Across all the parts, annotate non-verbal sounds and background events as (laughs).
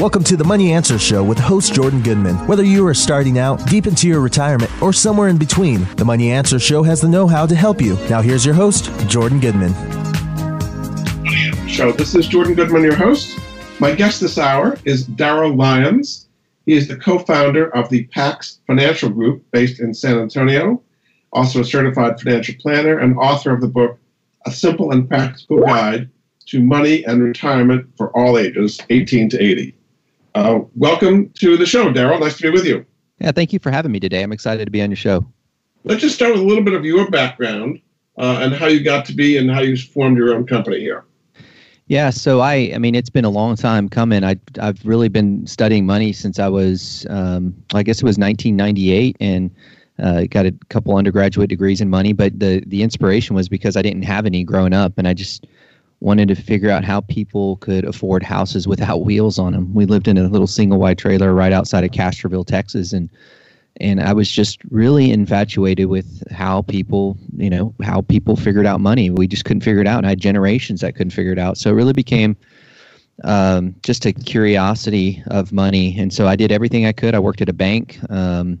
Welcome to the Money Answer Show with host Jordan Goodman. Whether you are starting out, deep into your retirement, or somewhere in between, the Money Answer Show has the know how to help you. Now, here's your host, Jordan Goodman. Show. This is Jordan Goodman, your host. My guest this hour is Darryl Lyons. He is the co founder of the PAX Financial Group based in San Antonio, also a certified financial planner and author of the book, A Simple and Practical Guide to Money and Retirement for All Ages, 18 to 80. Uh, welcome to the show, Darryl. Nice to be with you. Yeah, thank you for having me today. I'm excited to be on your show. Let's just start with a little bit of your background uh, and how you got to be and how you formed your own company here. Yeah, so I, I mean, it's been a long time coming. I, I've really been studying money since I was, um, I guess it was 1998, and uh, got a couple undergraduate degrees in money. But the the inspiration was because I didn't have any growing up, and I just wanted to figure out how people could afford houses without wheels on them. We lived in a little single wide trailer right outside of Castroville, Texas, and and I was just really infatuated with how people, you know, how people figured out money. We just couldn't figure it out. And I had generations that couldn't figure it out. So it really became um, just a curiosity of money. And so I did everything I could. I worked at a bank um,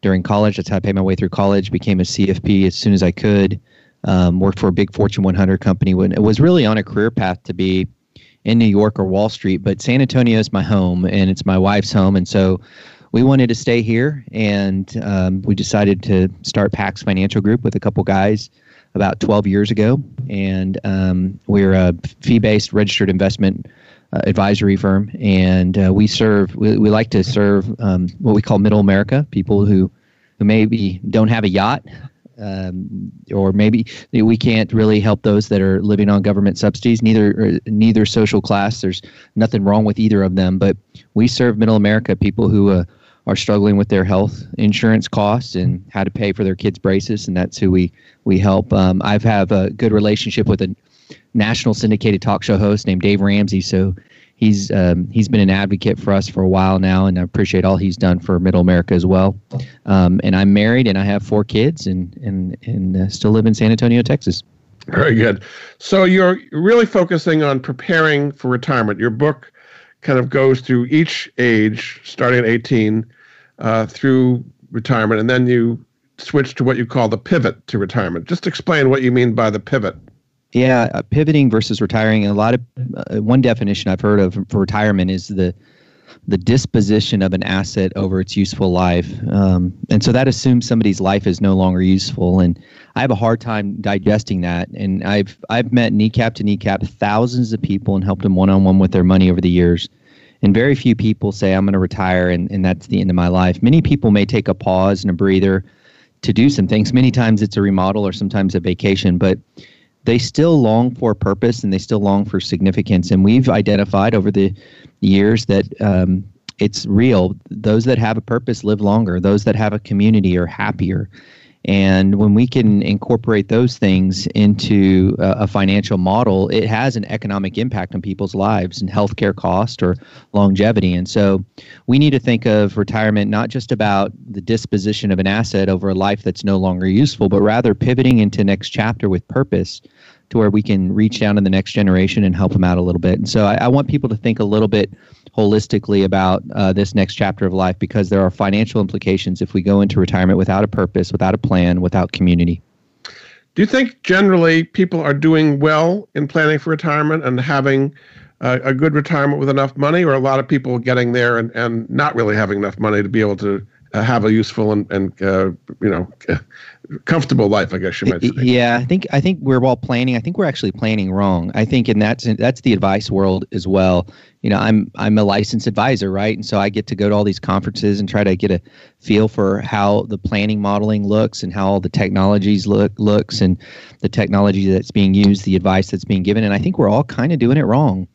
during college. That's how I paid my way through college. Became a CFP as soon as I could um, worked for a big Fortune 100 company when it was really on a career path to be in New York or Wall Street. But San Antonio is my home and it's my wife's home. And so we wanted to stay here and um, we decided to start PAX Financial Group with a couple guys about 12 years ago. And um, we're a fee based registered investment uh, advisory firm. And uh, we serve, we, we, like to serve um, what we call middle America, people who, who maybe don't have a yacht um, or maybe we can't really help those that are living on government subsidies. Neither neither social class. There's nothing wrong with either of them, but we serve Middle America, people who uh, are struggling with their health insurance costs and how to pay for their kids' braces, and that's who we we help. Um, I've have a good relationship with a national syndicated talk show host named Dave Ramsey, so he's um, he's been an advocate for us for a while now, and I appreciate all he's done for Middle America as well. Um, and I'm married, and I have four kids, and and and uh, still live in San Antonio, Texas. Very good. So you're really focusing on preparing for retirement. Your book kind of goes through each age, starting at 18, uh, through retirement, and then you switch to what you call the pivot to retirement. Just explain what you mean by the pivot. Yeah, uh, pivoting versus retiring. And a lot of uh, one definition I've heard of for retirement is the the disposition of an asset over its useful life. Um, and so that assumes somebody's life is no longer useful. And I have a hard time digesting that. And I've I've met kneecap to kneecap thousands of people and helped them one on one with their money over the years. And very few people say I'm going to retire and, and that's the end of my life. Many people may take a pause and a breather to do some things. Many times it's a remodel or sometimes a vacation, but they still long for purpose and they still long for significance. And we've identified over the years that um, it's real. Those that have a purpose live longer. Those that have a community are happier. And when we can incorporate those things into a, a, financial model, it has an economic impact on people's lives and healthcare cost or longevity. And so we need to think of retirement not just about the disposition of an asset over a life that's no longer useful, but rather pivoting into next chapter with purpose to where we can reach down to the next generation and help them out a little bit. And so I, I want people to think a little bit holistically about uh, this next chapter of life because there are financial implications if we go into retirement without a purpose, without a plan, without community. Do you think generally people are doing well in planning for retirement and having uh, a good retirement with enough money, or a lot of people getting there and, and not really having enough money to be able to uh, have a useful and, and uh, you know comfortable life, I guess you might say. Yeah, I think I think we're all planning. I think we're actually planning wrong. I think, and that's that's the advice world as well. You know, I'm I'm a licensed advisor, right? And so I get to go to all these conferences and try to get a feel for how the planning modeling looks and how all the technologies look looks and the technology that's being used, the advice that's being given. And I think we're all kind of doing it wrong.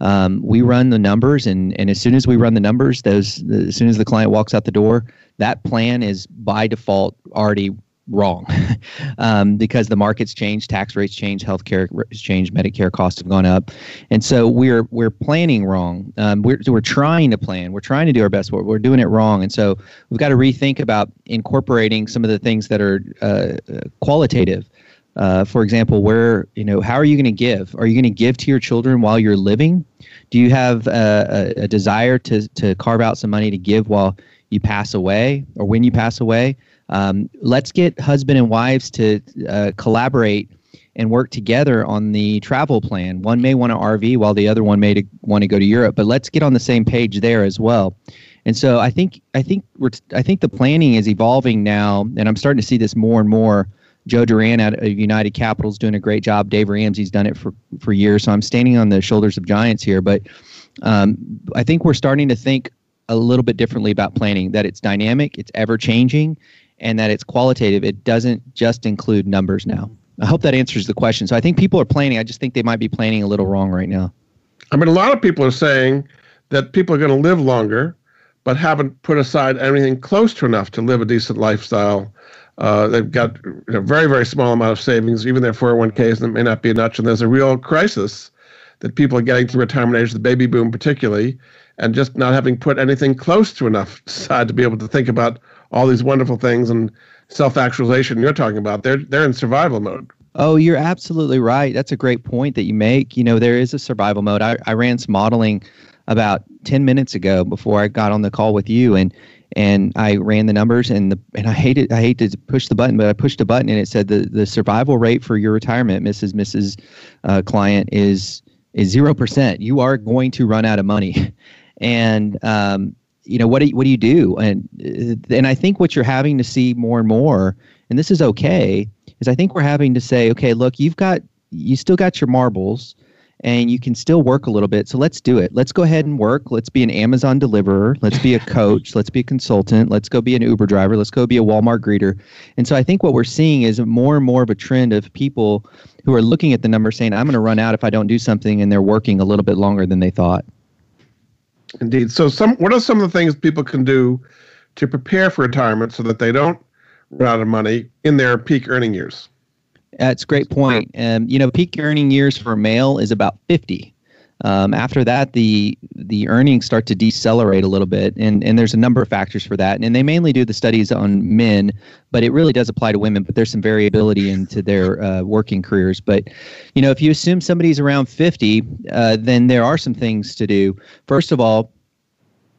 Um, we run the numbers, and and as soon as we run the numbers, those as soon as the client walks out the door, that plan is by default already wrong (laughs) um, because the market's changed, tax rates change, healthcare has changed, Medicare costs have gone up, and so we're we're planning wrong. Um, we're we're trying to plan, we're trying to do our best, but we're doing it wrong, and so we've got to rethink about incorporating some of the things that are uh, qualitative Uh, for example, where you know, how are you going to give? Are you going to give to your children while you're living? Do you have a, a, a desire to to carve out some money to give while you pass away or when you pass away? Um, let's get husband and wives to uh, collaborate and work together on the travel plan. One may want an RV while the other one may to, want to go to Europe, but let's get on the same page there as well. And so I think I think we're I think the planning is evolving now, and I'm starting to see this more and more. Joe Duran at United Capital is doing a great job. Dave Ramsey's done it for for years. So I'm standing on the shoulders of giants here, but um, I think we're starting to think a little bit differently about planning. That it's dynamic, it's ever changing, and that it's qualitative. It doesn't just include numbers now. I hope that answers the question. So I think people are planning. I just think they might be planning a little wrong right now. I mean, a lot of people are saying that people are going to live longer, but haven't put aside anything close to enough to live a decent lifestyle. Uh, they've got a very, very small amount of savings, even their 401ks, and it may not be enough. And there's a real crisis that people are getting to retirement age, the baby boom particularly, and just not having put anything close to enough (laughs) aside to be able to think about all these wonderful things and self-actualization you're talking about. They're they're in survival mode. Oh, you're absolutely right. That's a great point that you make. You know, there is a survival mode. I, I ran some modeling about 10 minutes ago before I got on the call with you and and I ran the numbers and the and I hated I hate to push the button, but I pushed the button and it said the the survival rate for your retirement, Mrs. Mrs. Uh, client is is zero percent. You are going to run out of money, (laughs) and um, you know what do you, what do you do? And uh, and i think what you're having to see more and more and this is okay is i think we're having to say okay look you've got you still got your marbles and you can still work a little bit so let's do it. Let's go ahead and work. Let's be an amazon deliverer. Let's be a coach. Let's be a consultant. Let's go be an uber driver. Let's go be a walmart greeter. And so i think what we're seeing is more and more of a trend of people who are looking at the numbers saying i'm going to run out if i don't do something and they're working a little bit longer than they thought Indeed. So, some what are some of the things people can do to prepare for retirement so that they don't run out of money in their peak earning years? That's a great point. Um, you know, peak earning years for a male is about 50. Um, after that, the the earnings start to decelerate a little bit, and and there's a number of factors for that. And they mainly do the studies on men, but it really does apply to women. But there's some variability into their uh, working careers. But you know, if you assume somebody's around 50, uh, then there are some things to do. First of all,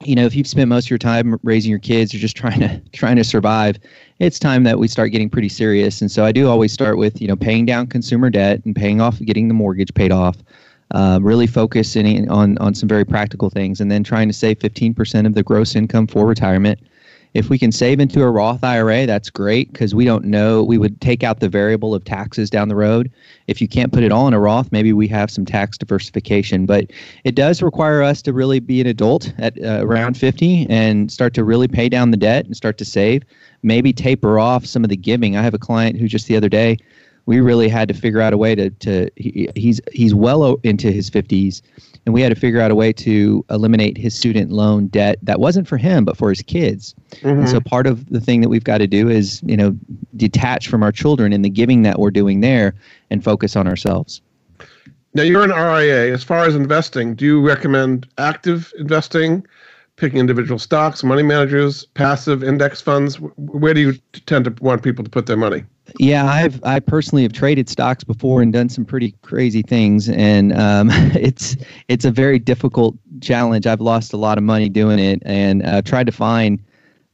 you know, if you've spent most of your time raising your kids, you're just trying to (laughs) trying to survive. It's time that we start getting pretty serious. And so I do always start with you know paying down consumer debt and paying off, getting the mortgage paid off uh, really focusing on on some very practical things, and then trying to save 15% of the gross income for retirement. If we can save into a Roth IRA, that's great because we don't know. We would take out the variable of taxes down the road. If you can't put it all in a Roth, maybe we have some tax diversification. But it does require us to really be an adult at uh, around 50 and start to really pay down the debt and start to save. Maybe taper off some of the giving. I have a client who just the other day we really had to figure out a way to to he, he's he's well into his 50s and we had to figure out a way to eliminate his student loan debt that wasn't for him but for his kids. Mm-hmm. and so part of the thing that we've got to do is you know detach from our children and the giving that we're doing there and focus on ourselves. Now you're an ria as far as investing do you recommend active investing picking individual stocks money managers passive index funds where do you tend to want people to put their money yeah, I've I personally have traded stocks before and done some pretty crazy things, and um, (laughs) it's it's a very difficult challenge. I've lost a lot of money doing it, and uh, tried to find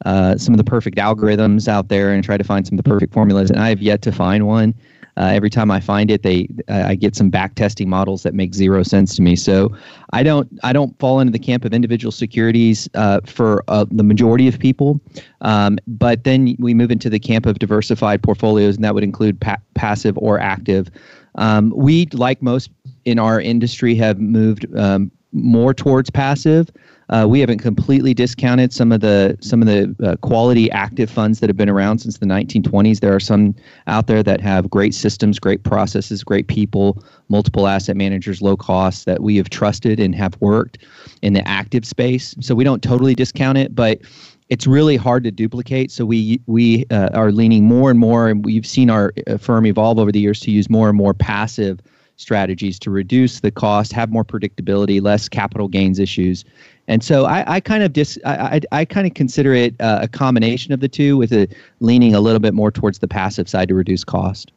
uh, some of the perfect algorithms out there and try to find some of the perfect formulas, and I have yet to find one. Uh, every time I find it, they I get some back testing models that make zero sense to me. So I don't I don't fall into the camp of individual securities uh, for uh, the majority of people. Um, but then we move into the camp of diversified portfolios, and that would include pa- passive or active. Um, we, like most in our industry, have moved um, more towards passive. Uh, we haven't completely discounted some of the some of the uh, quality active funds that have been around since the 1920s. There are some out there that have great systems, great processes, great people, multiple asset managers, low cost that we have trusted and have worked in the active space. So we don't totally discount it, but it's really hard to duplicate. So we we uh, are leaning more and more, and we've seen our uh, firm evolve over the years to use more and more passive strategies to reduce the cost, have more predictability, less capital gains issues. And so I, I kind of dis, I, I, I kind of consider it uh, a combination of the two, with it leaning a little bit more towards the passive side to reduce cost.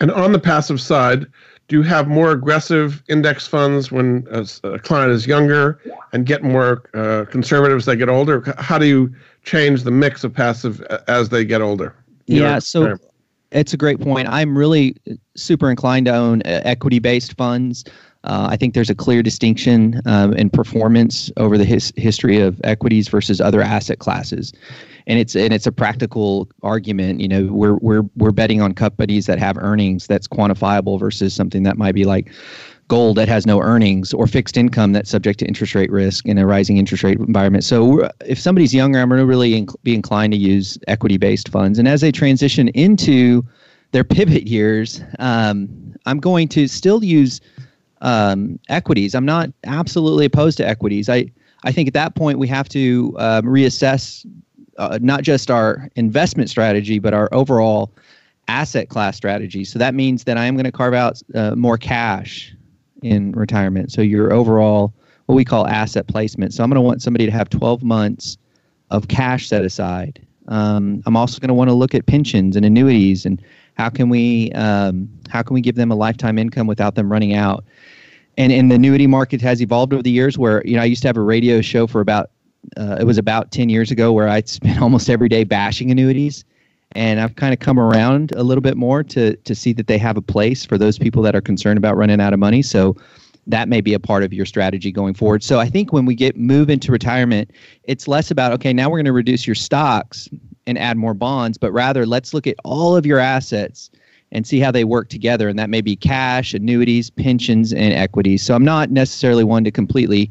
And on the passive side, do you have more aggressive index funds when a, client is younger and get more uh, conservative as they get older? How do you change the mix of passive as they get older? yeah, so it's a great point. I'm really super inclined to own uh, equity based funds. Uh, I think there's a clear distinction um, in performance over the his, history of equities versus other asset classes, and it's and it's a practical argument. You know, we're we're we're betting on companies that have earnings that's quantifiable versus something that might be like gold that has no earnings or fixed income that's subject to interest rate risk in a rising interest rate environment. So if somebody's younger, I'm going to really inc- be inclined to use equity based funds, and as they transition into their pivot years, um, I'm going to still use um, equities. I'm not absolutely opposed to equities. I I think at that point we have to um, reassess uh, not just our investment strategy but our overall asset class strategy. So that means that I am going to carve out uh, more cash in retirement. So your overall what we call asset placement. So I'm going to want somebody to have 12 months of cash set aside. Um, I'm also going to want to look at pensions and annuities and how can we um, how can we give them a lifetime income without them running out? And and the annuity market has evolved over the years where you know i used to have a radio show for about uh, it was about 10 years ago where i'd spend (laughs) almost every day bashing annuities. And i've kind of come around a little bit more to to see that they have a place for those people that are concerned about running out of money. So that may be a part of your strategy going forward. So i think when we get move into retirement it's less about okay now we're going to reduce your stocks and add more bonds but rather let's look at all of your assets and see how they work together. And that may be cash, annuities, pensions, and equities. So I'm not necessarily one to completely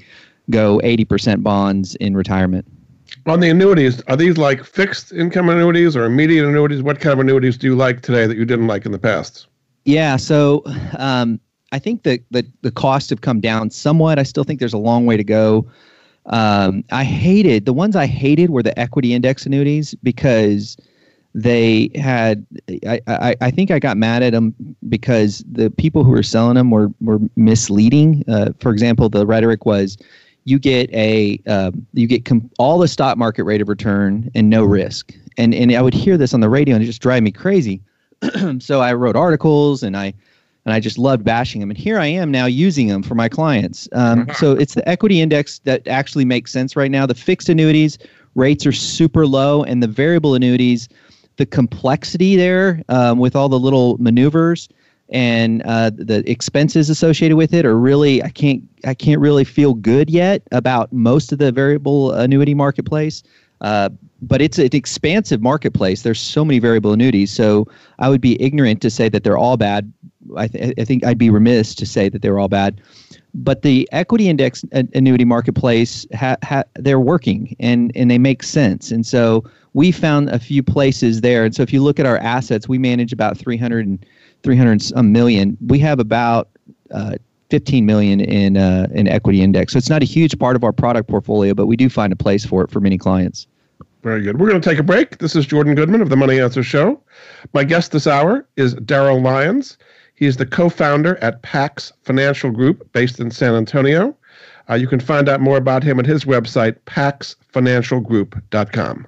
go 80% bonds in retirement. On the annuities, are these like fixed income annuities or immediate annuities? What kind of annuities do you like today that you didn't like in the past? Yeah, so um, I think that the, the costs have come down somewhat. I still think there's a long way to go. Um, I hated the ones I hated were the equity index annuities because – they had I, I, I think I got mad at them because the people who were selling them were were misleading. Uh, for example, the rhetoric was you get a uh, you get com- all the stock market rate of return and no risk. And and I would hear this on the radio and it just drive me crazy. (clears throat) so I wrote articles and I and I just loved bashing them. And here I am now using them for my clients. Um, mm-hmm. so it's the equity index that actually makes sense right now. The fixed annuities rates are super low, and the variable annuities the complexity there um, with all the little maneuvers and uh, the expenses associated with it are really I can't I can't really feel good yet about most of the variable annuity marketplace. Uh, but it's an expansive marketplace. There's so many variable annuities, so I would be ignorant to say that they're all bad. I, th- I think I'd be remiss to say that they're all bad. But the equity index annuity marketplace, ha- ha- they're working and and they make sense. And so we found a few places there. And so if you look at our assets, we manage about 300 and 300 a million. We have about uh, 15 million in uh, in equity index. So it's not a huge part of our product portfolio, but we do find a place for it for many clients. Very good. We're going to take a break. This is Jordan Goodman of the Money Answer Show. My guest this hour is Darryl Lyons. He is the co-founder at Pax Financial Group, based in San Antonio. Uh, you can find out more about him at his website, paxfinancialgroup.com.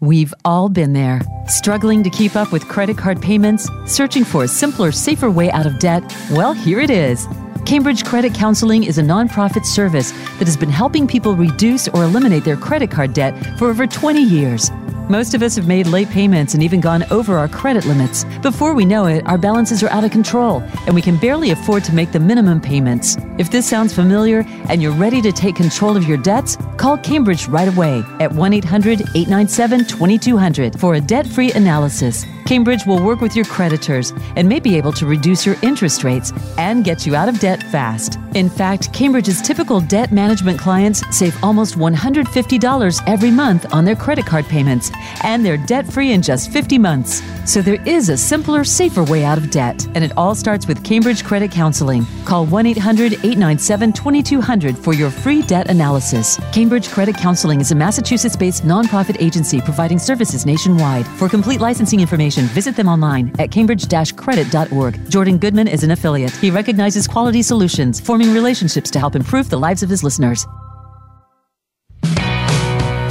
We've all been there, struggling to keep up with credit card payments, searching for a simpler, safer way out of debt. Well, here it is. Cambridge Credit Counseling is a nonprofit service that has been helping people reduce or eliminate their credit card debt for over 20 years. Most of us have made late payments and even gone over our credit limits. Before we know it, our balances are out of control and we can barely afford to make the minimum payments. If this sounds familiar and you're ready to take control of your debts, call Cambridge right away at 1 800 897 2200 for a debt free analysis. Cambridge will work with your creditors and may be able to reduce your interest rates and get you out of debt fast. In fact, Cambridge's typical debt management clients save almost $150 every month on their credit card payments, and they're debt free in just 50 months. So there is a simpler, safer way out of debt, and it all starts with Cambridge Credit Counseling. Call 1 800 897 2200 for your free debt analysis. Cambridge Credit Counseling is a Massachusetts based nonprofit agency providing services nationwide. For complete licensing information, visit them online at cambridge credit.org. Jordan Goodman is an affiliate. He recognizes quality solutions, forming relationships to help improve the lives of his listeners.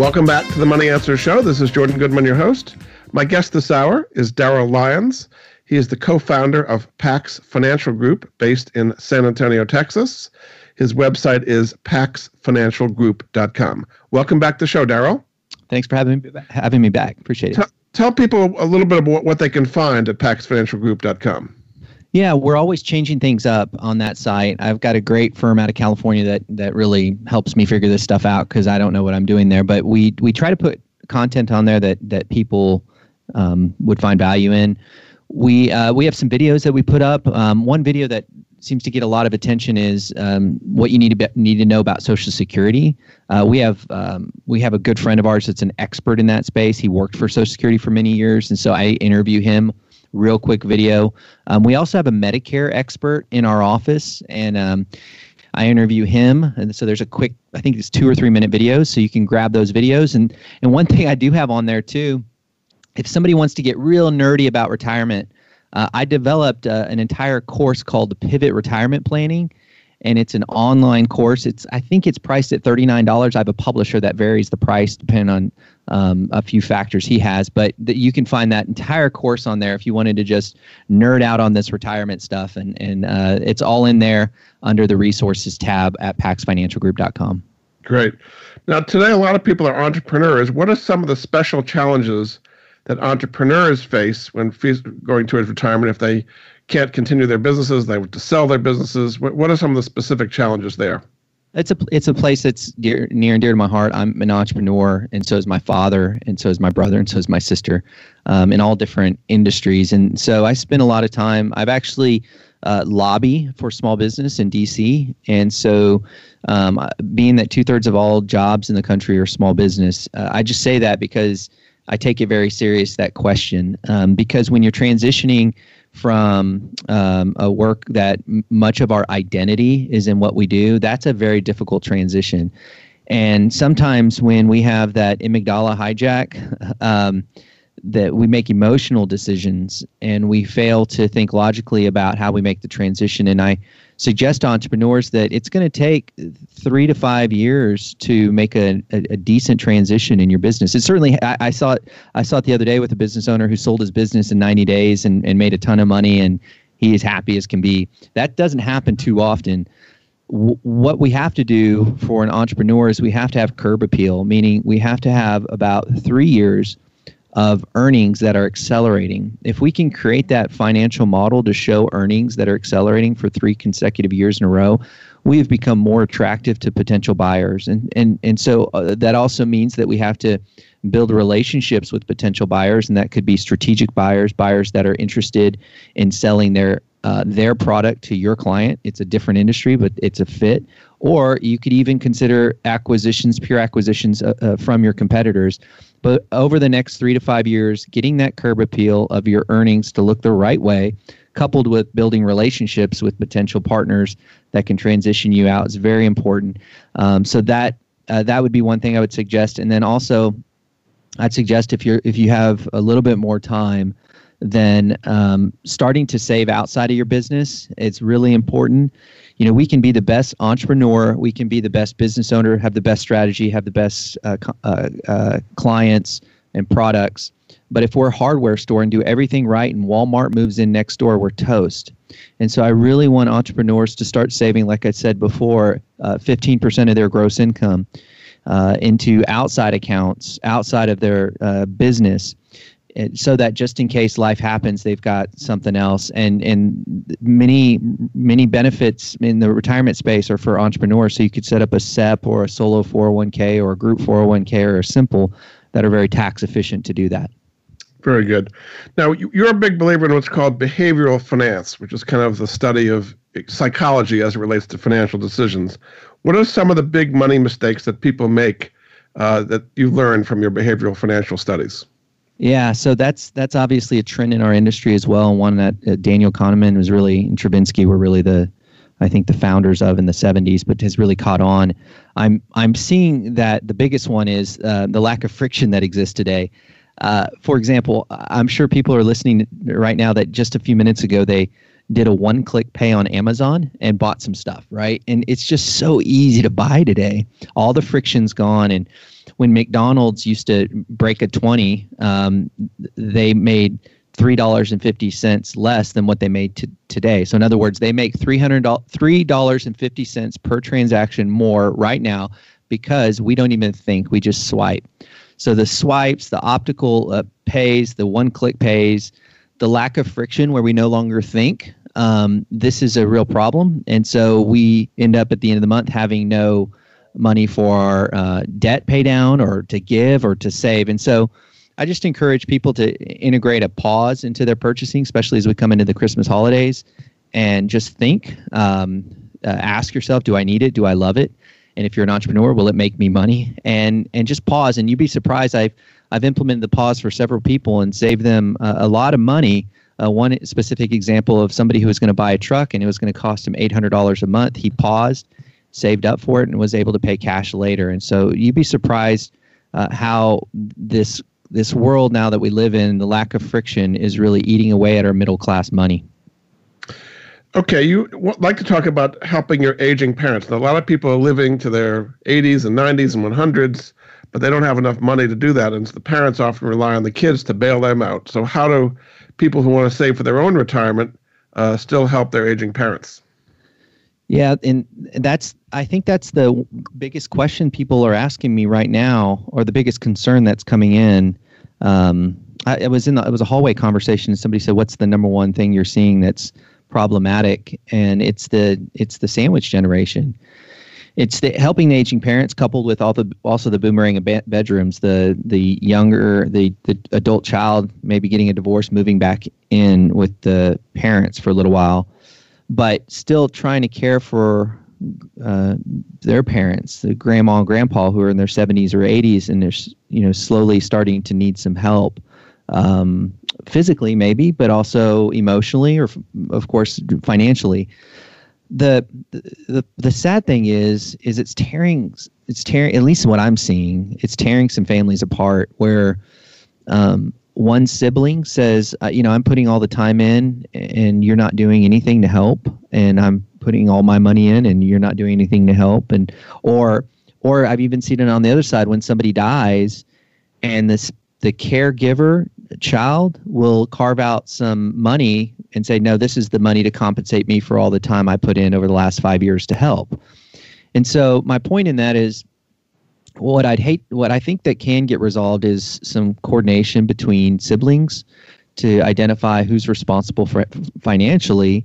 Welcome back to the Money Answer Show. This is Jordan Goodman, your host. My guest this hour is Darryl Lyons. He is the co founder of Pax Financial Group based in San Antonio, Texas. His website is paxfinancialgroup.com. Welcome back to the show, Darryl. Thanks for having me, having me back. Appreciate it. Tell, tell people a little bit about what they can find at paxfinancialgroup.com. Yeah, we're always changing things up on that site. I've got a great firm out of California that that really helps me figure this stuff out because I don't know what I'm doing there. But we we try to put content on there that that people um, would find value in. We uh, we have some videos that we put up. Um, one video that seems to get a lot of attention is um, what you need to be, need to know about Social Security. Uh, we have um, we have a good friend of ours that's an expert in that space. He worked for Social Security for many years, and so I interview him real quick video. Um, we also have a Medicare expert in our office, and um, I interview him. And so there's a quick, I think it's two or three minute videos, so you can grab those videos. And and one thing I do have on there too, if somebody wants to get real nerdy about retirement, uh, I developed uh, an entire course called Pivot Retirement Planning and it's an online course. It's I think it's priced at thirty nine dollars. I have a publisher that varies the price depending on um, a few factors he has, but th- you can find that entire course on there if you wanted to just nerd out on this retirement stuff, and and uh, it's all in there under the resources tab at paxfinancialgroup.com. Great. Now today, a lot of people are entrepreneurs. What are some of the special challenges that entrepreneurs face when going towards retirement if they can't continue their businesses, they have to sell their businesses. What, what are some of the specific challenges there? It's a it's a place that's dear, near and dear to my heart. I'm an entrepreneur, and so is my father, and so is my brother, and so is my sister, um, in all different industries. And so I spend a lot of time. I've actually uh, lobby for small business in DC, and so um, being that two thirds of all jobs in the country are small business, uh, I just say that because I take it very serious that question. Um, because when you're transitioning from um, a work that much of our identity is in what we do, that's a very difficult transition. And sometimes when we have that amygdala hijack, (laughs) um, that we make emotional decisions and we fail to think logically about how we make the transition. And I suggest to entrepreneurs that it's going to take three to five years to make a, a, a decent transition in your business. It certainly, I, I, saw it. I saw it the other day with a business owner who sold his business in 90 days and, and made a ton of money, and he is happy as can be. That doesn't happen too often. W- what we have to do for an entrepreneur is we have to have curb appeal, meaning we have to have about three years of earnings that are accelerating. If we can create that financial model to show earnings that are accelerating for three consecutive years in a row, we have become more attractive to potential buyers. And and and so uh, that also means that we have to build relationships with potential buyers, and that could be strategic buyers, buyers that are interested in selling their uh, their product to your client. It's a different industry, but it's a fit. Or you could even consider acquisitions, pure acquisitions uh, uh, from your competitors. But over the next three to five years, getting that curb appeal of your earnings to look the right way, coupled with building relationships with potential partners that can transition you out, is very important. Um, so that uh, that would be one thing I would suggest. And then also, I'd suggest if you're if you have a little bit more time, then um, starting to save outside of your business. It's really important. You know, we can be the best entrepreneur, we can be the best business owner, have the best strategy, have the best uh, uh, uh, clients and products. But if we're a hardware store and do everything right and Walmart moves in next door, we're toast. And so I really want entrepreneurs to start saving, like I said before, uh, 15% of their gross income uh, into outside accounts, outside of their uh, business so that just in case life happens, they've got something else. And and many many benefits in the retirement space are for entrepreneurs. So you could set up a SEP or a solo 401k or a group 401k or a simple that are very tax efficient to do that. Very good. Now you're a big believer in what's called behavioral finance, which is kind of the study of psychology as it relates to financial decisions. What are some of the big money mistakes that people make uh, that you learned from your behavioral financial studies? Yeah, so that's that's obviously a trend in our industry as well, and one that uh, Daniel Kahneman was really and Stravinsky were really the, I think the founders of in the '70s, but has really caught on. I'm I'm seeing that the biggest one is uh, the lack of friction that exists today. Uh, for example, I'm sure people are listening right now that just a few minutes ago they did a one-click pay on Amazon and bought some stuff, right? And it's just so easy to buy today. All the friction's gone, and when McDonald's used to break a 20, um, they made $3.50 less than what they made t- today. So, in other words, they make $300, $3.50 per transaction more right now because we don't even think, we just swipe. So, the swipes, the optical uh, pays, the one click pays, the lack of friction where we no longer think, um, this is a real problem. And so, we end up at the end of the month having no money for uh, debt pay down or to give or to save. And so I just encourage people to integrate a pause into their purchasing, especially as we come into the Christmas holidays, and just think, um, uh, ask yourself, do I need it? Do I love it? And if you're an entrepreneur, will it make me money? And and just pause, and you'd be surprised. I've I've implemented the pause for several people and saved them uh, a lot of money. Uh, one specific example of somebody who was going to buy a truck and it was going to cost him $800 a month. He paused saved up for it and was able to pay cash later. And so you'd be surprised uh, how this this world now that we live in, the lack of friction is really eating away at our middle class money. Okay, you like to talk about helping your aging parents. Now, a lot of people are living to their 80s and 90s and 100s, but they don't have enough money to do that, and so the parents often rely on the kids to bail them out. So, how do people who want to save for their own retirement uh, still help their aging parents? Yeah, and that's I think that's the biggest question people are asking me right now, or the biggest concern that's coming in. Um, I, it was in the, it was a hallway conversation, and somebody said, "What's the number one thing you're seeing that's problematic?" And it's the it's the sandwich generation. It's the helping the aging parents, coupled with all the also the boomerang bedrooms. The the younger the the adult child maybe getting a divorce, moving back in with the parents for a little while but still trying to care for uh, their parents, the grandma and grandpa who are in their 70s or 80s, and they're you know slowly starting to need some help, um, physically maybe, but also emotionally, or of course financially. The, the the sad thing is is it's tearing it's tearing at least what I'm seeing it's tearing some families apart where um, one sibling says, uh, you know, I'm putting all the time in and you're not doing anything to help, and I'm putting all my money in and you're not doing anything to help, and or or I've even seen it on the other side when somebody dies, and this the caregiver child will carve out some money and say, no, this is the money to compensate me for all the time I put in over the last five years to help. And so my point in that is what I'd hate, what I think that can get resolved is some coordination between siblings to identify who's responsible for financially,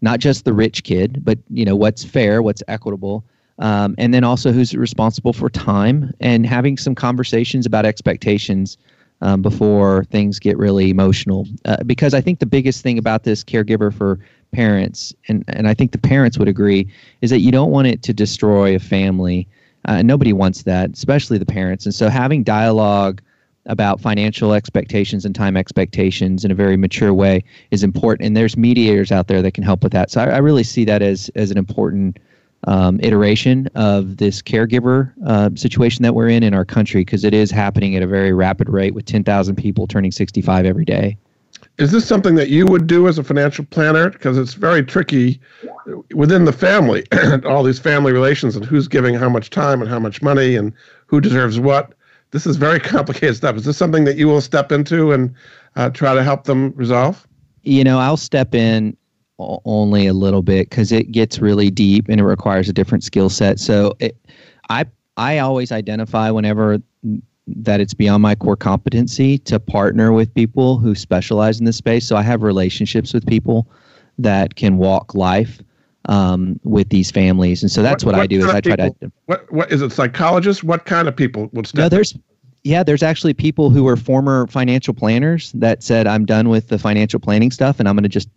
not just the rich kid, but you know what's fair, what's equitable, um, and then also who's responsible for time and having some conversations about expectations um, before things get really emotional. Uh, because I think the biggest thing about this caregiver for parents, and, and I think the parents would agree, is that you don't want it to destroy a family. Uh, nobody wants that, especially the parents. And so having dialogue about financial expectations and time expectations in a very mature way is important. And there's mediators out there that can help with that. So I, I really see that as as an important um, iteration of this caregiver uh, situation that we're in in our country because it is happening at a very rapid rate with 10,000 people turning 65 every day. Is this something that you would do as a financial planner? Because it's very tricky within the family, (clears throat) all these family relations and who's giving how much time and how much money and who deserves what. This is very (laughs) complicated stuff. Is this something that you will step into and uh, try to help them resolve? You know, I'll step in only a little bit because it gets really deep and it requires a different skill set. So it, I I always identify whenever that it's beyond my core competency to partner with people who specialize in this space. So I have relationships with people that can walk life um, with these families, and so that's what, what, what I do. Is I try people, to. What what is it? Psychologists? What kind of people would step? No, there's yeah, there's actually people who are former financial planners that said, "I'm done with the financial planning stuff, and I'm going to just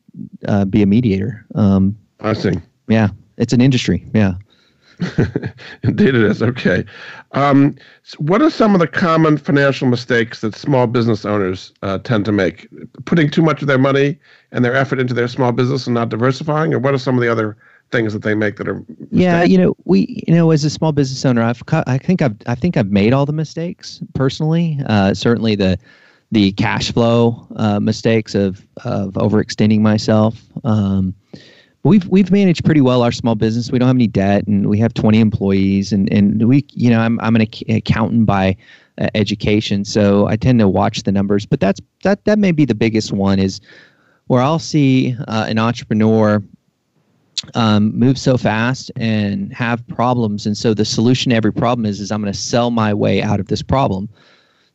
uh, be a mediator." Um, I see. Yeah, it's an industry. Yeah. (laughs) Indeed, it is. Okay. Um, so what are some of the common financial mistakes that small business owners uh, tend to make? Putting too much of their money and their effort into their small business and not diversifying, or what are some of the other things that they make that are mistakes? yeah you know we you know as a small business owner i've i think i've i think i've made all the mistakes personally uh, certainly the the cash flow uh, mistakes of of overextending myself um, we've we've managed pretty well our small business we don't have any debt and we have 20 employees and and we you know i'm i'm an accountant by uh, education so i tend to watch the numbers but that's that that may be the biggest one is where i'll see uh, an entrepreneur um, move so fast and have problems. And so the solution to every problem is, is I'm going to sell my way out of this problem.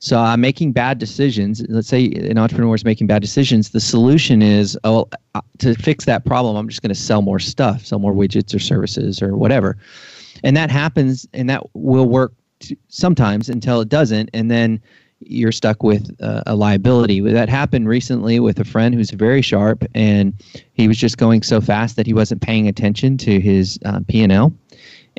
So I'm making bad decisions. Let's say an entrepreneur is making bad decisions. The solution is, oh, uh, to fix that problem, I'm just going to sell more stuff, sell more widgets or services or whatever. And that happens, and that will work t- sometimes until it doesn't. And then you're stuck with uh, a liability. That happened recently with a friend who's very sharp, and he was just going so fast that he wasn't paying attention to his uh, P and L,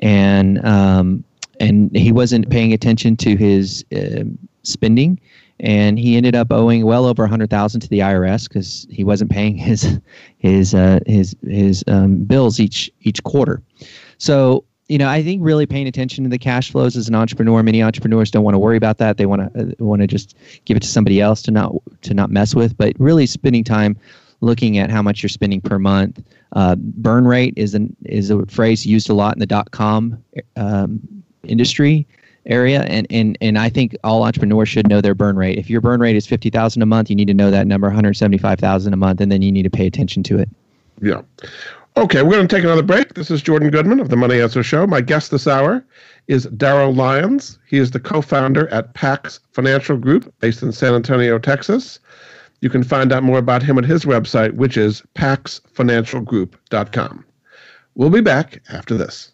and um, and he wasn't paying attention to his uh, spending, and he ended up owing well over a hundred thousand to the IRS because he wasn't paying his his uh, his his um, bills each each quarter. So you know, I think really paying attention to the cash flows as an entrepreneur. Many entrepreneurs don't want to worry about that. They want to uh, want to just give it to somebody else to not to not mess with. But really, spending time looking at how much you're spending per month. Uh, burn rate is an is a phrase used a lot in the dot com um, industry area, and and and I think all entrepreneurs should know their burn rate. If your burn rate is fifty thousand a month, you need to know that number, one hundred seventy five thousand a month, and then you need to pay attention to it. Yeah. Okay, we're going to take another break. This is Jordan Goodman of the Money Answer Show. My guest this hour is Darryl Lyons. He is the co founder at Pax Financial Group based in San Antonio, Texas. You can find out more about him at his website, which is paxfinancialgroup.com. We'll be back after this.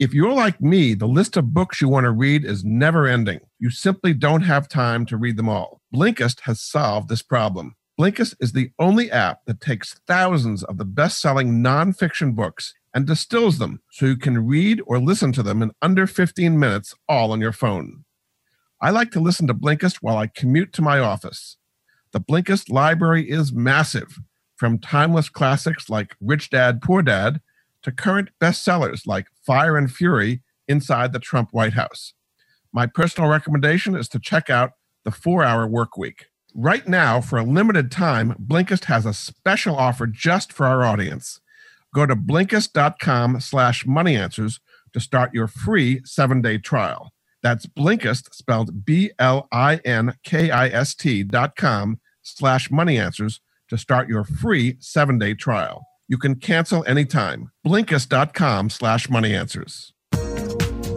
If you're like me, the list of books you want to read is never ending. You simply don't have time to read them all. Blinkist has solved this problem. Blinkist is the only app that takes thousands of the best selling nonfiction books and distills them so you can read or listen to them in under 15 minutes, all on your phone. I like to listen to Blinkist while I commute to my office. The Blinkist library is massive, from timeless classics like Rich Dad, Poor Dad to current bestsellers like Fire and Fury Inside the Trump White House. My personal recommendation is to check out The Four Hour Work Week. Right now, for a limited time, Blinkist has a special offer just for our audience. Go to Blinkist.com slash moneyanswers to start your free seven-day trial. That's Blinkist, spelled B-L-I-N-K-I-S-T dot com slash moneyanswers to start your free seven-day trial. You can cancel anytime. Blinkist.com slash money answers.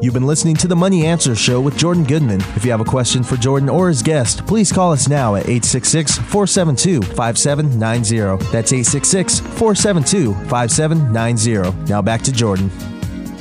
You've been listening to the Money Answer Show with Jordan Goodman. If you have a question for Jordan or his guest, please call us now at 866 472 5790. That's 866 472 5790. Now back to Jordan.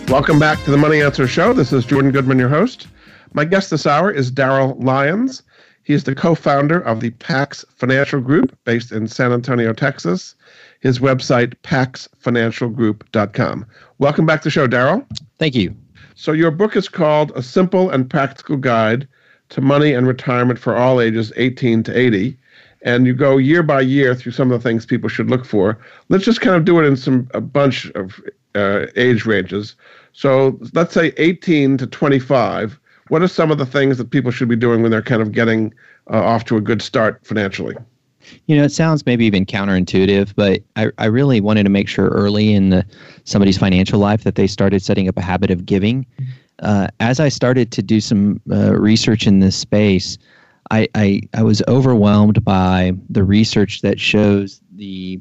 Welcome back to the Money Answer Show. This is Jordan Goodman, your host. My guest this hour is Darryl Lyons. He is the co founder of the Pax Financial Group based in San Antonio, Texas. His website, paxfinancialgroup.com. Welcome back to the show, Darryl. Thank you. So, your book is called A Simple and Practical Guide to Money and Retirement for All Ages 18 to 80. And you go year by year through some of the things people should look for. Let's just kind of do it in some a bunch of uh, age ranges. So, let's say 18 to 25. What are some of the things that people should be doing when they're kind of getting uh, off to a good start financially? You know, it sounds maybe even counterintuitive, but I, I really wanted to make sure early in the, somebody's financial life that they started setting up a habit of giving. Uh, as I started to do some uh, research in this space, I, I, I, was overwhelmed by the research that shows the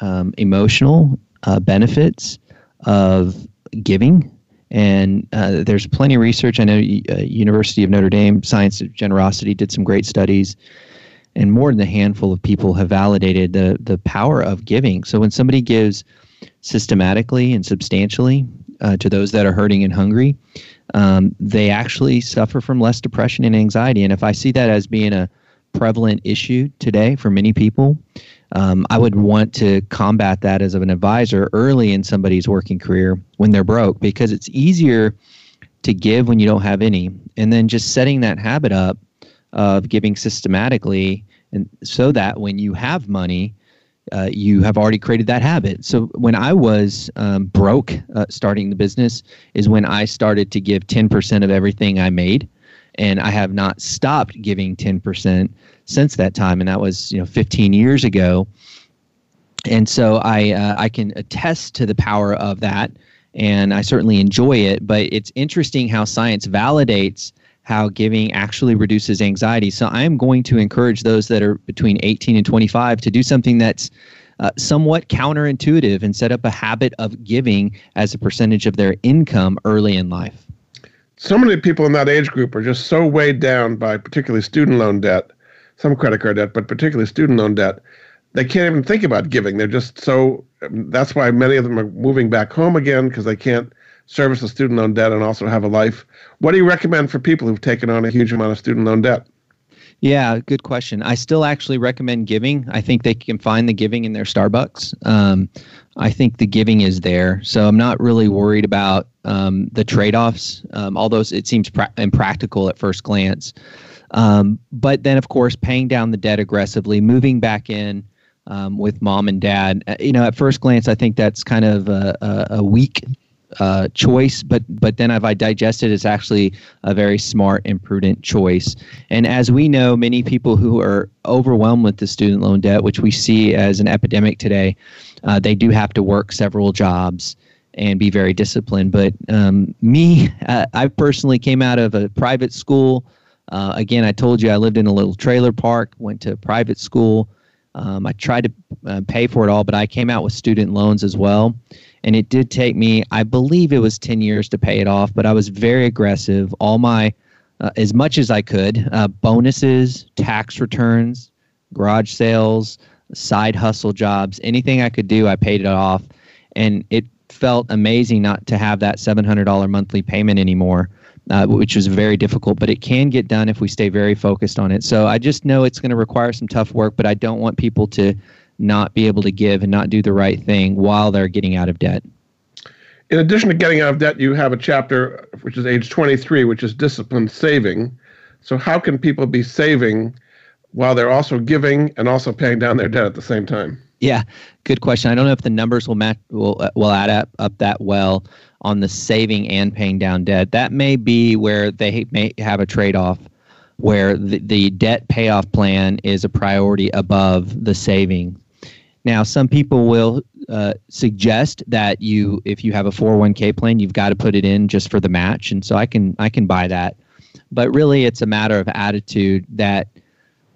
um, emotional uh, benefits of giving. And uh, there's plenty of research. I know uh, University of Notre Dame Science of Generosity did some great studies and more than a handful of people have validated the the power of giving. So when somebody gives systematically and substantially uh, to those that are hurting and hungry, um, they actually suffer from less depression and anxiety. And if I see that as being a prevalent issue today for many people, um, I would want to combat that as an advisor early in somebody's working career when they're broke because it's easier to give when you don't have any. And then just setting that habit up of giving systematically, and so that when you have money, uh, you have already created that habit. So when I was um, broke uh, starting the business, is when I started to give 10% of everything I made, and I have not stopped giving 10% since that time, and that was you know 15 years ago. And so I uh, I can attest to the power of that, and I certainly enjoy it. But it's interesting how science validates how giving actually reduces anxiety. So I am going to encourage those that are between 18 and 25 to do something that's uh, somewhat counterintuitive and set up a habit of giving as a percentage of their income early in life. So many people in that age group are just so weighed down by particularly student loan debt, some credit card debt, but particularly student loan debt. They can't even think about giving. They're just so. That's why many of them are moving back home again because they can't service a student loan debt and also have a life. What do you recommend for people who've taken on a huge amount of student loan debt? Yeah, good question. I still actually recommend giving. I think they can find the giving in their Starbucks. Um, I think the giving is there. So I'm not really worried about um, the trade offs, um, although it seems pra- impractical at first glance. Um, but then, of course, paying down the debt aggressively, moving back in um, with mom and dad. Uh, you know, at first glance, I think that's kind of a, a, a weak uh, choice, but but then if I digest it, it's actually a very smart and prudent choice. And as we know, many people who are overwhelmed with the student loan debt, which we see as an epidemic today, uh, they do have to work several jobs and be very disciplined. But um, me, uh, I personally came out of a private school. Uh, again, I told you I lived in a little trailer park, went to private school. Um, I tried to uh, pay for it all, but I came out with student loans as well. And it did take me, I believe it was 10 years to pay it off, but I was very aggressive. All my, uh, as much as I could, uh, bonuses, tax returns, garage sales, side hustle jobs, anything I could do, I paid it off. And it felt amazing not to have that $700 monthly payment anymore. Uh, which was very difficult, but it can get done if we stay very focused on it. So I just know it's going to require some tough work, but I don't want people to not be able to give and not do the right thing while they're getting out of debt. In addition to getting out of debt, you have a chapter which is age 23, which is disciplined saving. So, how can people be saving while they're also giving and also paying down their debt at the same time? Yeah, good question. I don't know if the numbers will match will uh, will add up up that well on the saving and paying down debt. That may be where they may have a trade off where the, the debt payoff plan is a priority above the saving. Now, some people will uh, suggest that you, if you have a 401k plan, you've got to put it in just for the match, and so I can I can buy that. But really, it's a matter of attitude that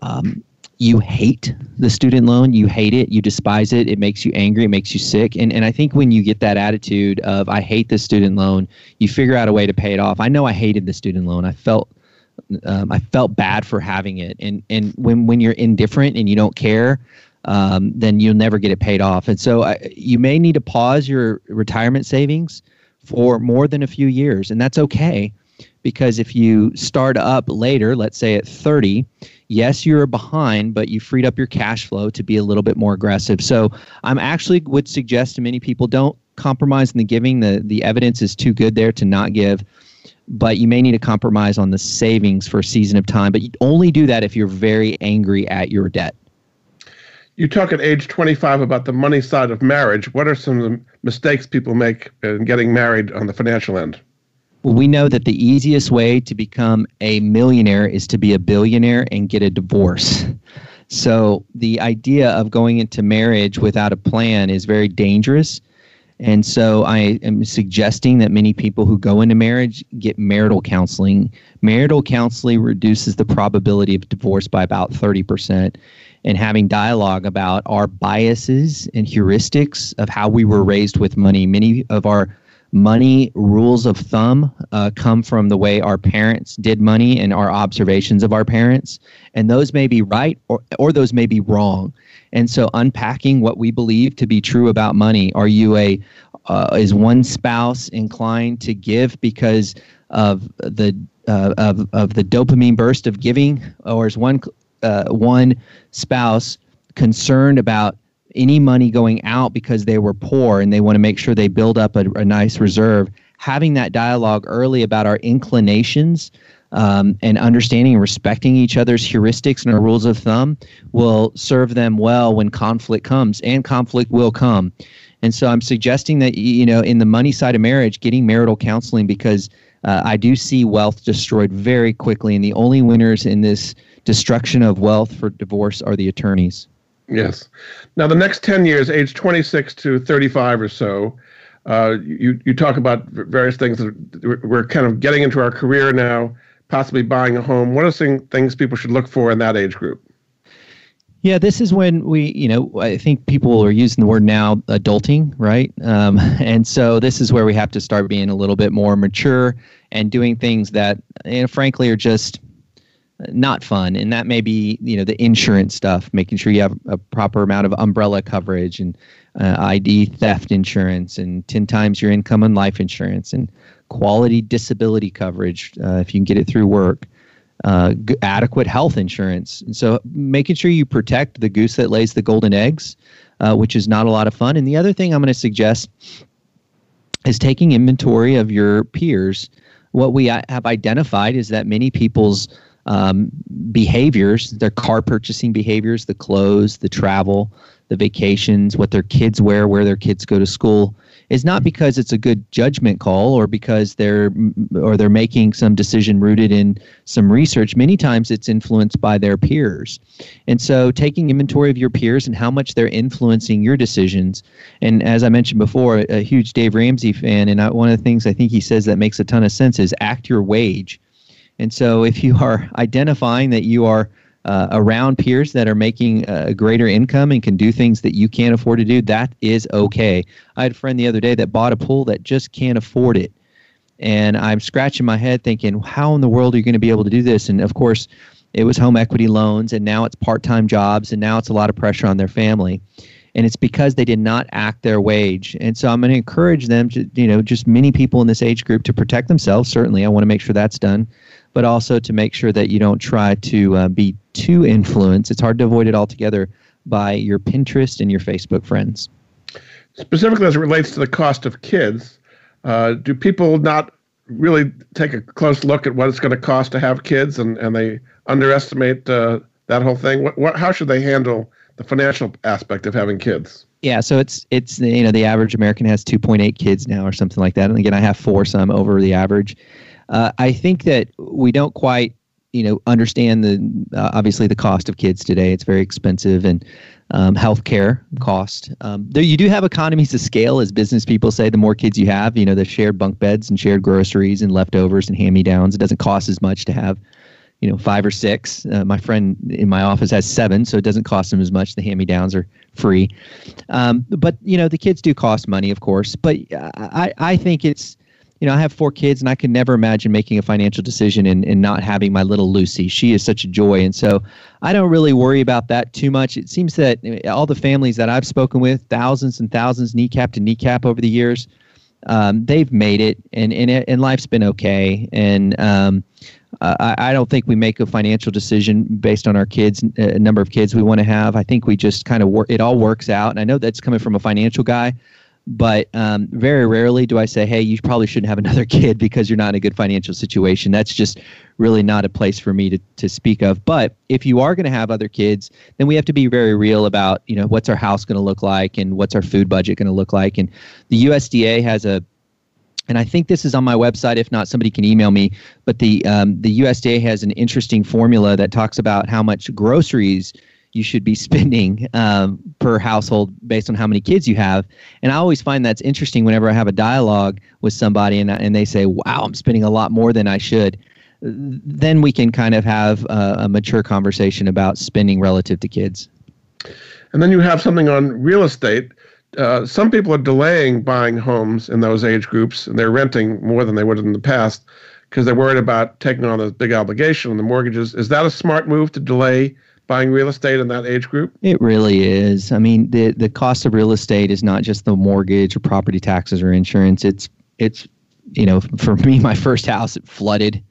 um, you hate the student loan, you hate it, you despise it, it makes you angry, it makes you sick. And and I think when you get that attitude of I hate the student loan, you figure out a way to pay it off. I know I hated the student loan. I felt um, I felt bad for having it. And and when when you're indifferent and you don't care, um, then you'll never get it paid off. And so I, you may need to pause your retirement savings for more than a few years, and that's okay because if you start up later, let's say at 30, yes, you're behind, but you freed up your cash flow to be a little bit more aggressive. So I'm actually would suggest to many people don't compromise in the giving. The the evidence is too good there to not give. But you may need to compromise on the savings for a season of time. But you only do that if you're very angry at your debt. You talk at age 25 about the money side of marriage. What are some of the mistakes people make in getting married on the financial end? Well, we know that the easiest way to become a millionaire is to be a billionaire and get a divorce. So the idea of going into marriage without a plan is very dangerous. And so I am suggesting that many people who go into marriage get marital counseling. Marital counseling reduces the probability of divorce by about 30%. And having dialogue about our biases and heuristics of how we were raised with money. Many of our money rules of thumb uh, come from the way our parents did money and our observations of our parents. And those may be right or, or those may be wrong. And so unpacking what we believe to be true about money. Are you a, uh, is one spouse inclined to give because of the, uh, of, of the dopamine burst of giving? Or is one, uh, one spouse concerned about any money going out because they were poor and they want to make sure they build up a, a nice reserve, having that dialogue early about our inclinations um, and understanding and respecting each other's heuristics and our rules of thumb will serve them well when conflict comes, and conflict will come. And so I'm suggesting that, you know, in the money side of marriage, getting marital counseling because uh, I do see wealth destroyed very quickly, and the only winners in this destruction of wealth for divorce are the attorneys. Yes. Now, the next 10 years, age 26 to 35 or so, uh, you, you talk about various things that we're kind of getting into our career now, possibly buying a home. What are some things people should look for in that age group? Yeah, this is when we, you know, I think people are using the word now adulting, right? Um, (laughs) and so this is where we have to start being a little bit more mature and doing things that, frankly, are just not fun. And that may be you know the insurance stuff making sure you have a proper amount of umbrella coverage and uh, id theft insurance and 10 times your income on life insurance and quality disability coverage uh, if you can get it through work uh, g- adequate health insurance. And so making sure you protect the goose that lays the golden eggs uh, which is not a lot of fun. And the other thing i'm going to suggest is taking inventory of your peers. What we uh, have identified is that many people's um, behaviors, their car purchasing behaviors, the clothes, the travel, the vacations, what their kids wear, where their kids go to school, is not because it's a good judgment call or because they're or they're making some decision rooted in some research. Many times it's influenced by their peers, and so taking inventory of your peers and how much they're influencing your decisions. And as I mentioned before, a huge Dave Ramsey fan, and one of the things I think he says that makes a ton of sense is act your wage and so, (laughs) if you are identifying that you are uh, around peers that are making a greater income and can do things that you can't afford to do, that is okay. I had a friend the other day that bought a pool that just can't afford it. And I'm scratching my head thinking, how in the world are you going to be able to do this? And of course, it was home equity loans, and now it's part time jobs, and now it's a lot of pressure on their family. And it's because they did not act their wage. And so I'm going to encourage them to, you know, just many people in this age group to protect themselves. Certainly, I want to make sure that's done, but also to make sure that you don't try to uh, be too influenced. It's hard to avoid it altogether by your Pinterest and your Facebook friends. Specifically, as it relates to the cost of kids, uh, do people not really take a close look at what it's going to cost to have kids, and, and they underestimate uh, that whole thing? What, what, how should they handle the financial aspect of having kids? Yeah, so it's it's you know the average American has 2.8 kids now or something like that, and again I have four, so I'm over the average. Uh, I think that we don't quite you know understand the uh, obviously the cost of kids today. It's very expensive and um, healthcare cost. Um, there you do have economies of scale, as business people say. The more kids you have, you know, the shared bunk beds and shared groceries and leftovers and hand me downs. It doesn't cost as much to have you know five or six. Uh, my friend in my office has seven, so it doesn't cost them as much. The hand me downs are free, um, but you know the kids do cost money, of course. But I I think it's you know I have four kids, and I can never imagine making a financial decision and, and not having my little Lucy. She is such a joy, and so I don't really worry about that too much. It seems that all the families that I've spoken with, thousands and thousands, kneecap to kneecap over the years. Um, they've made it, and, and and life's been okay. And um, uh, I, I, don't think we make a financial decision based on our kids, uh, number of kids we want to have. I think we just kind of work. It all works out, and I know that's coming from a financial guy, but um, very rarely do I say, "Hey, you probably shouldn't have another (laughs) kid because you're not in a good financial situation." That's just really not a place for me to to speak of. But if you are going to have other kids, then we have to be very real about, you know, what's our house going to look like and what's our food budget going to look like. And the USDA has a and I think this is on my website. If not, somebody can email me. But the um, the USDA has an interesting formula that talks about how much groceries you should be (laughs) spending um, per household based on how many kids you have. And I always find that's interesting whenever I have a dialogue with somebody and and they say, "Wow, I'm spending a lot more than I should." Then we can kind of have a, a mature conversation about spending relative to kids. And then you have something on real estate uh, some people are delaying buying homes in those age groups, and they're renting more than they would in the past because they're worried about taking on this big obligation on the mortgages. Is that a smart move to delay buying real estate in that age group? It really is. I mean, the the cost of real estate is not just the mortgage or property taxes or insurance. It's it's you know, (laughs) for me, my first house it flooded,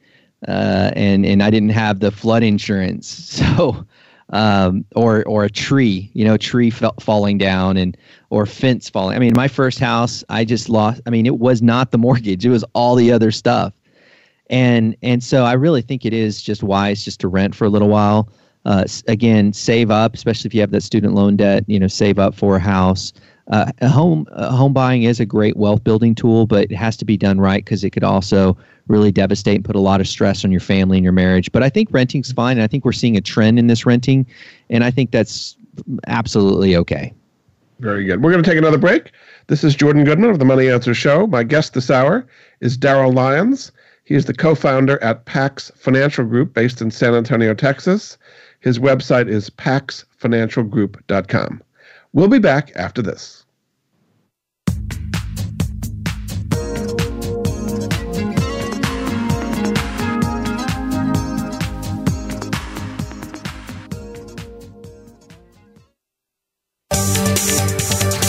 uh, and and I didn't have the flood insurance, (laughs) so um, or or a tree, you know, tree falling down and or fence falling. I mean, my first house, I just lost. I mean, it was not the (laughs) mortgage; it was all the other stuff. And and so I really think it is just wise just to rent for a little while. Uh, again, save up, especially if you have that student loan debt. You know, save up for a house. Uh, a home home buying is a great wealth building tool, but it has to be done right because it could also really devastate and put a lot of stress on your family and your marriage. But I think renting's fine. And I think we're seeing a trend in this renting, and I think that's absolutely okay. Very good. We're going to take another break. This is Jordan Goodman of the Money Answer Show. My guest this hour is Darryl Lyons. He is the co founder at Pax Financial Group based in San Antonio, Texas. His website is paxfinancialgroup.com. We'll be back after this.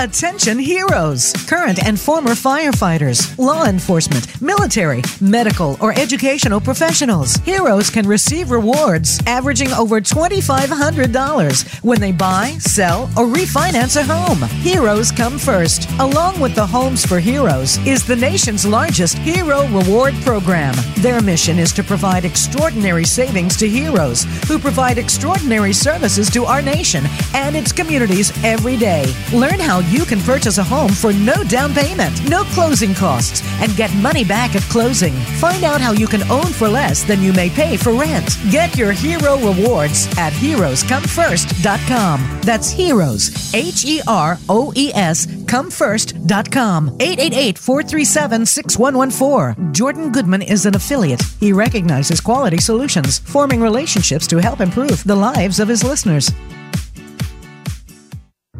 Attention heroes, current and former firefighters, law enforcement, military, medical, or educational professionals. Heroes can receive rewards averaging over $2,500 when they buy, sell, or refinance a home. Heroes come first. Along with the Homes for Heroes is the nation's largest hero reward program. Their mission is to provide extraordinary savings to heroes who provide extraordinary services to our nation and its communities every day. Learn how you can purchase a home for no down payment, no closing costs, and get money back at closing. Find out how you can own for less than you may pay for rent. Get your hero rewards at heroescomefirst.com. That's heroes, H E R O E S, comefirst.com. 888 437 6114. Jordan Goodman is an affiliate. He recognizes quality solutions, forming relationships to help improve the lives of his listeners.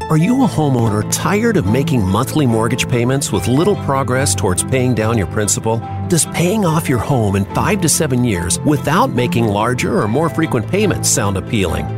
Are you a homeowner tired of making monthly mortgage payments with little progress towards paying down your principal? Does paying off your home in five to seven years without making larger or more frequent payments sound appealing?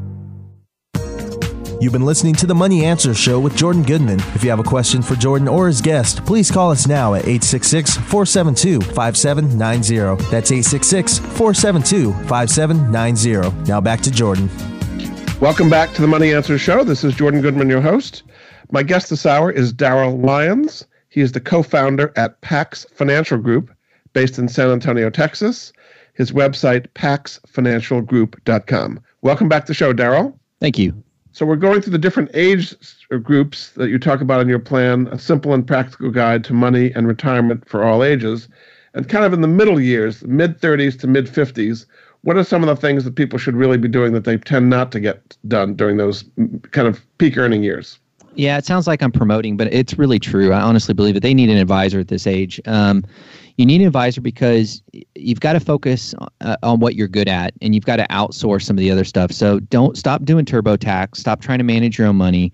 You've been listening to the Money Answer Show with Jordan Goodman. If you have a question for Jordan or his guest, please call us now at 866 472 5790. That's 866 472 5790. Now back to Jordan. Welcome back to the Money Answer Show. This is Jordan Goodman, your host. My guest this hour is Darryl Lyons. He is the co founder at Pax Financial Group, based in San Antonio, Texas. His website, paxfinancialgroup.com. Welcome back to the show, Darryl. Thank you. So we're going through the different age groups that you talk about in your plan, a simple and practical guide to money and retirement for all ages. And kind of in the middle years, mid 30s to mid 50s, what are some of the things that people should really be doing that they tend not to get done during those kind of peak earning years? Yeah, it sounds like I'm promoting, but it's really true. I honestly believe that they need an advisor at this age. Um, you need an advisor because you've got to focus uh, on what you're good at and you've got to outsource some of the other stuff. So don't stop doing TurboTax, stop trying to manage your own money.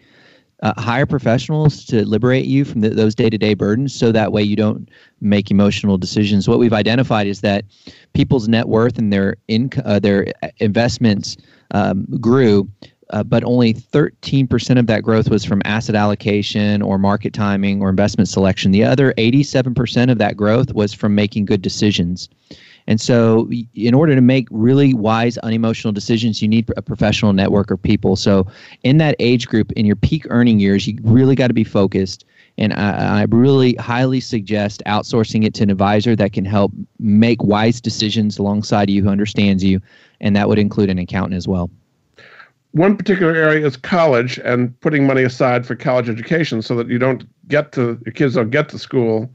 Uh, hire professionals to liberate you from the, those day-to-day burdens so that way you don't make emotional decisions what we've identified is that people's net worth and their income uh, their investments um, grew uh, but only 13% of that growth was from asset allocation or market timing or investment selection. The other 87% of that growth was from making good decisions. And so, in order to make really wise, unemotional decisions, you need a professional network of people. So, in that age group, in your peak earning years, you really got to be focused. And I, I, really highly suggest outsourcing it to an advisor that can help make wise decisions alongside you who understands you. And that would include an accountant as well one particular area is college and putting money aside for college education so that you don't get to your kids don't get to school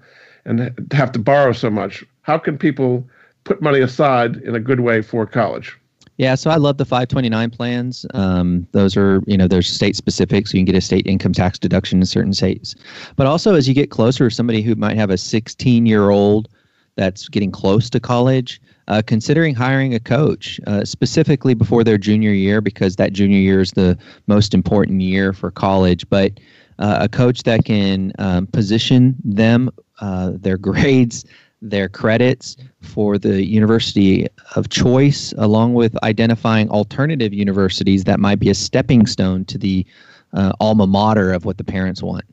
and have to borrow so much. How can people put money aside in a good way for college? Yeah, so I love the 529 plans. Um, those are, you know, they're state specific, so you can get a state income tax deduction in certain states. But also, as you get closer, somebody who might have a 16 year old that's getting close to college, uh, considering hiring a coach uh, specifically before their junior year because that junior year is the most important year for college. But uh, a coach that can um, position them, uh, their (laughs) grades, their credits for the university of choice, along with identifying alternative universities that might be a stepping stone to the uh, alma mater of what the parents want.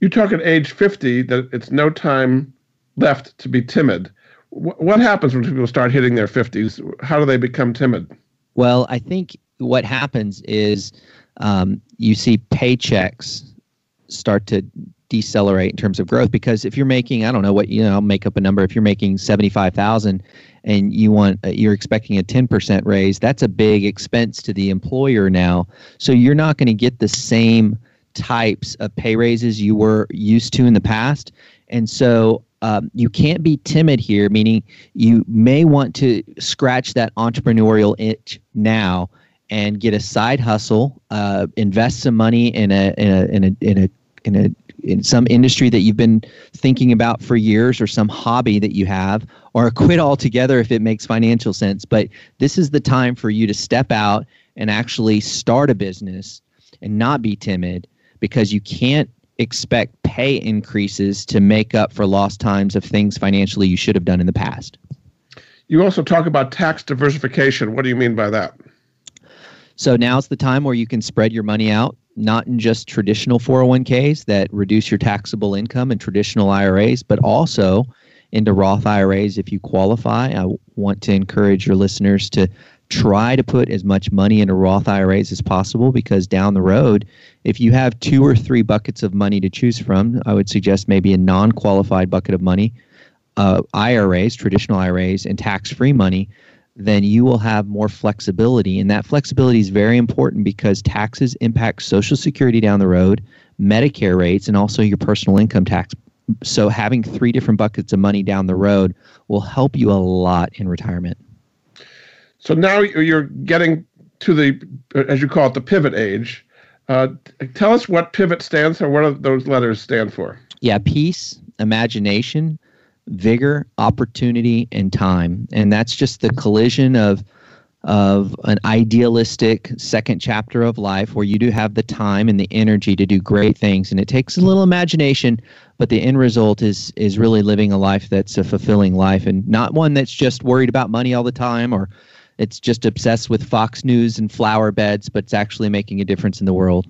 You talk at age 50 that it's no time left to be timid what happens when people start hitting their 50s? How do they become timid? Well, I think what happens is um, you see paychecks start to decelerate in terms of growth because if you're making I don't know what you know I'll make up a number if you're making 75,000 and you want uh, you're expecting a 10% raise that's a big expense to the employer now so you're not going to get the same types of pay raises you were used to in the past and so um, you can't be timid here, meaning you may want to scratch that entrepreneurial itch now and get a side hustle, uh, invest some money in a in a in a in a in a in some industry that you've been thinking about for years or some hobby that you have or quit altogether if it makes financial sense. But this is the time for you to step out and actually start a business and not be timid because you can't expect pay increases to make up for lost times of things financially you should have done in the past. You also talk about tax diversification. What do you mean by that? So now's the time where you can spread your money out, not in just traditional 401ks that reduce your taxable income and traditional IRAs, but also into Roth IRAs if you qualify. I want to encourage your listeners to try to put as much money into Roth IRAs as possible because down the road, if you have two or three buckets of money to choose from, I would suggest maybe a non qualified bucket of money, uh, IRAs, traditional IRAs, and tax free money. Then you will have more flexibility. And that flexibility is very important because taxes impact Social Security down the road, Medicare rates, and also your personal income tax. So, having three different buckets of money down the road will help you a lot in retirement. So now you're getting to the, as you call it, the pivot age. Uh, tell us what pivot stands for. What do those letters stand for? Yeah, peace, imagination, vigor, opportunity, and time. And that's just the collision of of an idealistic second chapter of life where you do have the time and the energy to do great things and it takes a little imagination but the end result is is really living a life that's a fulfilling life and not one that's just worried about money all the time or it's just obsessed with Fox News and flower beds, but it's actually making a difference in the world.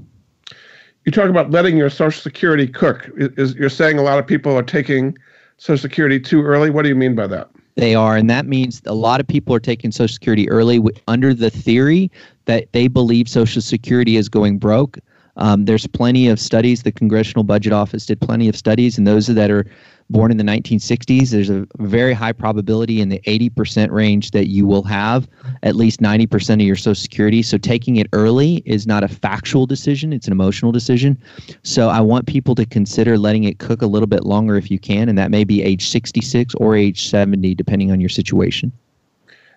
You talk about letting your Social Security cook. Is, you're saying a lot of people are taking Social Security too early? What do you mean by that? They are, and that means a lot of people are taking Social Security early under the theory that they believe Social Security is going broke. Um, there's plenty of studies. The Congressional Budget Office did plenty of studies, and those that are born in the 1960s, there's a very high probability in the 80% range that you will have at least 90% of your Social Security. So taking it early is not a factual decision, it's an emotional decision. So I want people to consider letting it cook a little bit longer if you can, and that may be age 66 or age 70, depending on your situation.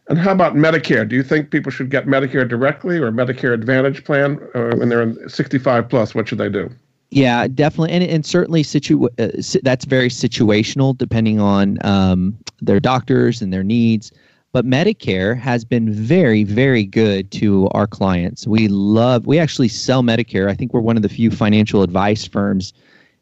And how about Medicare? Do you think people should get Medicare directly or Medicare Advantage plan uh, when they're 65 plus? What should they do? Yeah, definitely, and and certainly situ- uh, that's very situational, depending on um, their doctors and their needs. But Medicare has been very, very good to our clients. We love. We actually sell Medicare. I think we're one of the few financial advice firms,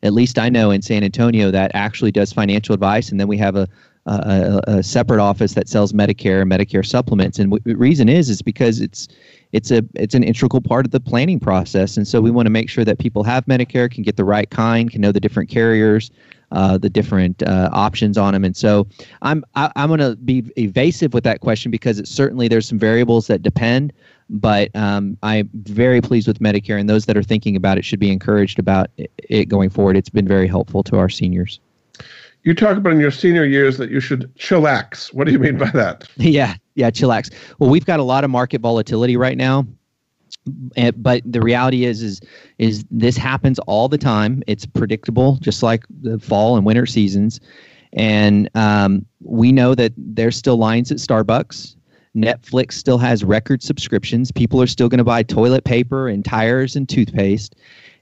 at least I know in San Antonio, that actually does financial advice. And then we have a a, a, separate office that sells Medicare and Medicare supplements. And the reason is is because it's it's a it's an integral part of the planning process. And so we want to make sure that people have Medicare, can get the right kind, can know the different carriers, uh, the different uh, options on them. And so I'm I, am i am going to be evasive with that question because it's certainly there's some variables that depend. But um, I'm very pleased with Medicare, and those that are thinking about it should be encouraged about it going forward. It's been very helpful to our seniors. You talk about in your senior years that you should chillax. What do you mean by that? (laughs) Yeah, yeah, chillax. Well, we've got a lot of market volatility right now. but the reality is is is this happens all the time it's predictable just like the fall and winter seasons and um, we know that there's still lines at starbucks netflix still has record subscriptions people are still going to buy toilet paper and tires and toothpaste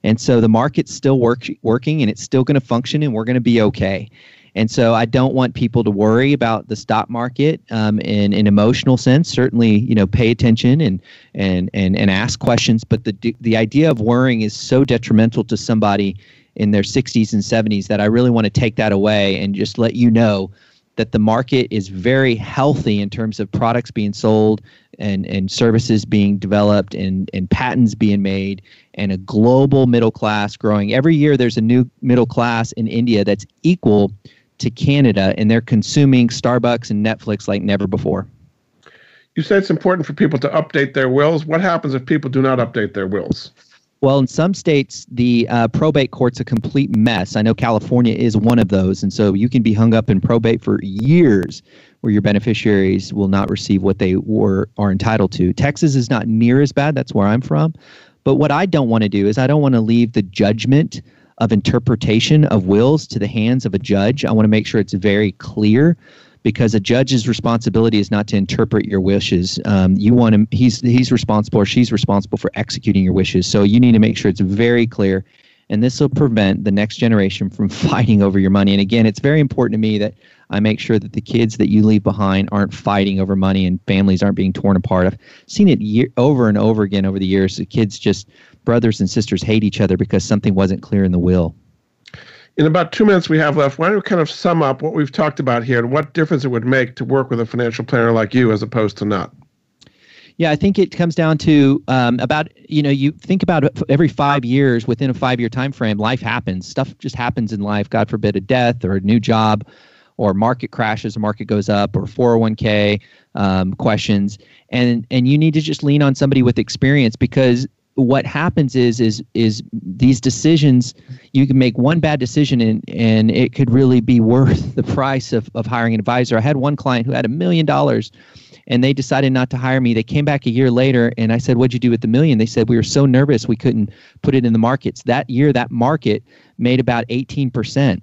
and so the market's still work, working and it's still going to function and we're going to be okay. And so I don't want people to worry about the stock market um, in an emotional sense. Certainly, you know, pay attention and and and and ask questions. But the the idea of worrying is so detrimental to somebody in their 60s and 70s that I really want to take that away and just let you know that the market is very healthy in terms of products being sold and, and services being developed and, and patents being made and a global middle class growing. Every year there's a new middle class in India that's equal to Canada and they're consuming Starbucks and Netflix like never before. You said it's important for people to update their wills. What happens if people do not update their wills? Well, in some states, the uh, probate court's a complete mess. I know California is one of those, and so you can be hung up in probate for years, where your beneficiaries will not receive what they were are entitled to. Texas is not near as bad. That's where I'm from. But what I don't want to do is I don't want to leave the judgment of interpretation of wills to the hands of a judge. I want to make sure it's very clear because a judge's responsibility is not to interpret your wishes. Um, you want him; he's he's responsible or she's responsible for executing your wishes. So you need to make sure it's very clear, and this will prevent the next generation from (laughs) fighting over your money. And again, it's very important to me that I make sure that the kids that you leave behind aren't fighting over money and families aren't being torn apart. I've seen it year, over and over again over the years. The kids just brothers and sisters hate each other because something wasn't clear in the will in about two minutes we have left, why don't we kind of sum up what we've talked about here and what difference it would make to work with a financial planner like you as opposed to not? Yeah, I think it comes down to um, about you know you think about every five years within a five year time frame, life happens. Stuff just happens in life. God forbid a death or a new job, or market crashes, market goes up, or 401k um, questions, and and you need to just lean on somebody with experience because what happens is is is these decisions you can make one bad decision and and it could really be worth (laughs) the price of, of hiring an advisor i had one client who had a million dollars and they decided not to hire me. They came back a year later and i said what'd you do with the million? They said we were so nervous we couldn't put it in the markets. That year that market made about 18%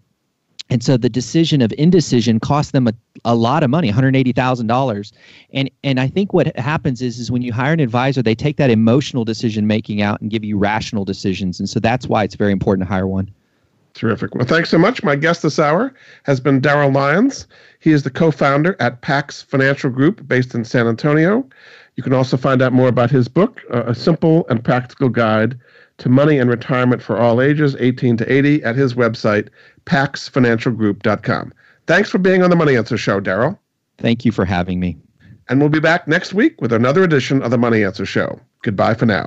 and so the decision of indecision cost them a, a lot of money $180000 and and i think what happens is is when you hire an advisor they take that emotional decision making out and give you rational decisions. And so that's why it's very important to hire one. Terrific. Well, thanks so much. My guest this hour has been Darryl Lyons. He is the co founder at Pax Financial Group based in San Antonio. You can also find out more about his book, uh, A Simple and Practical Guide to Money and Retirement for All Ages, 18 to 80, at his website, paxfinancialgroup.com. Thanks for being on the Money Answer Show, Darryl. Thank you for having me. And we'll be back next week with another edition of the Money Answer Show. Goodbye for now.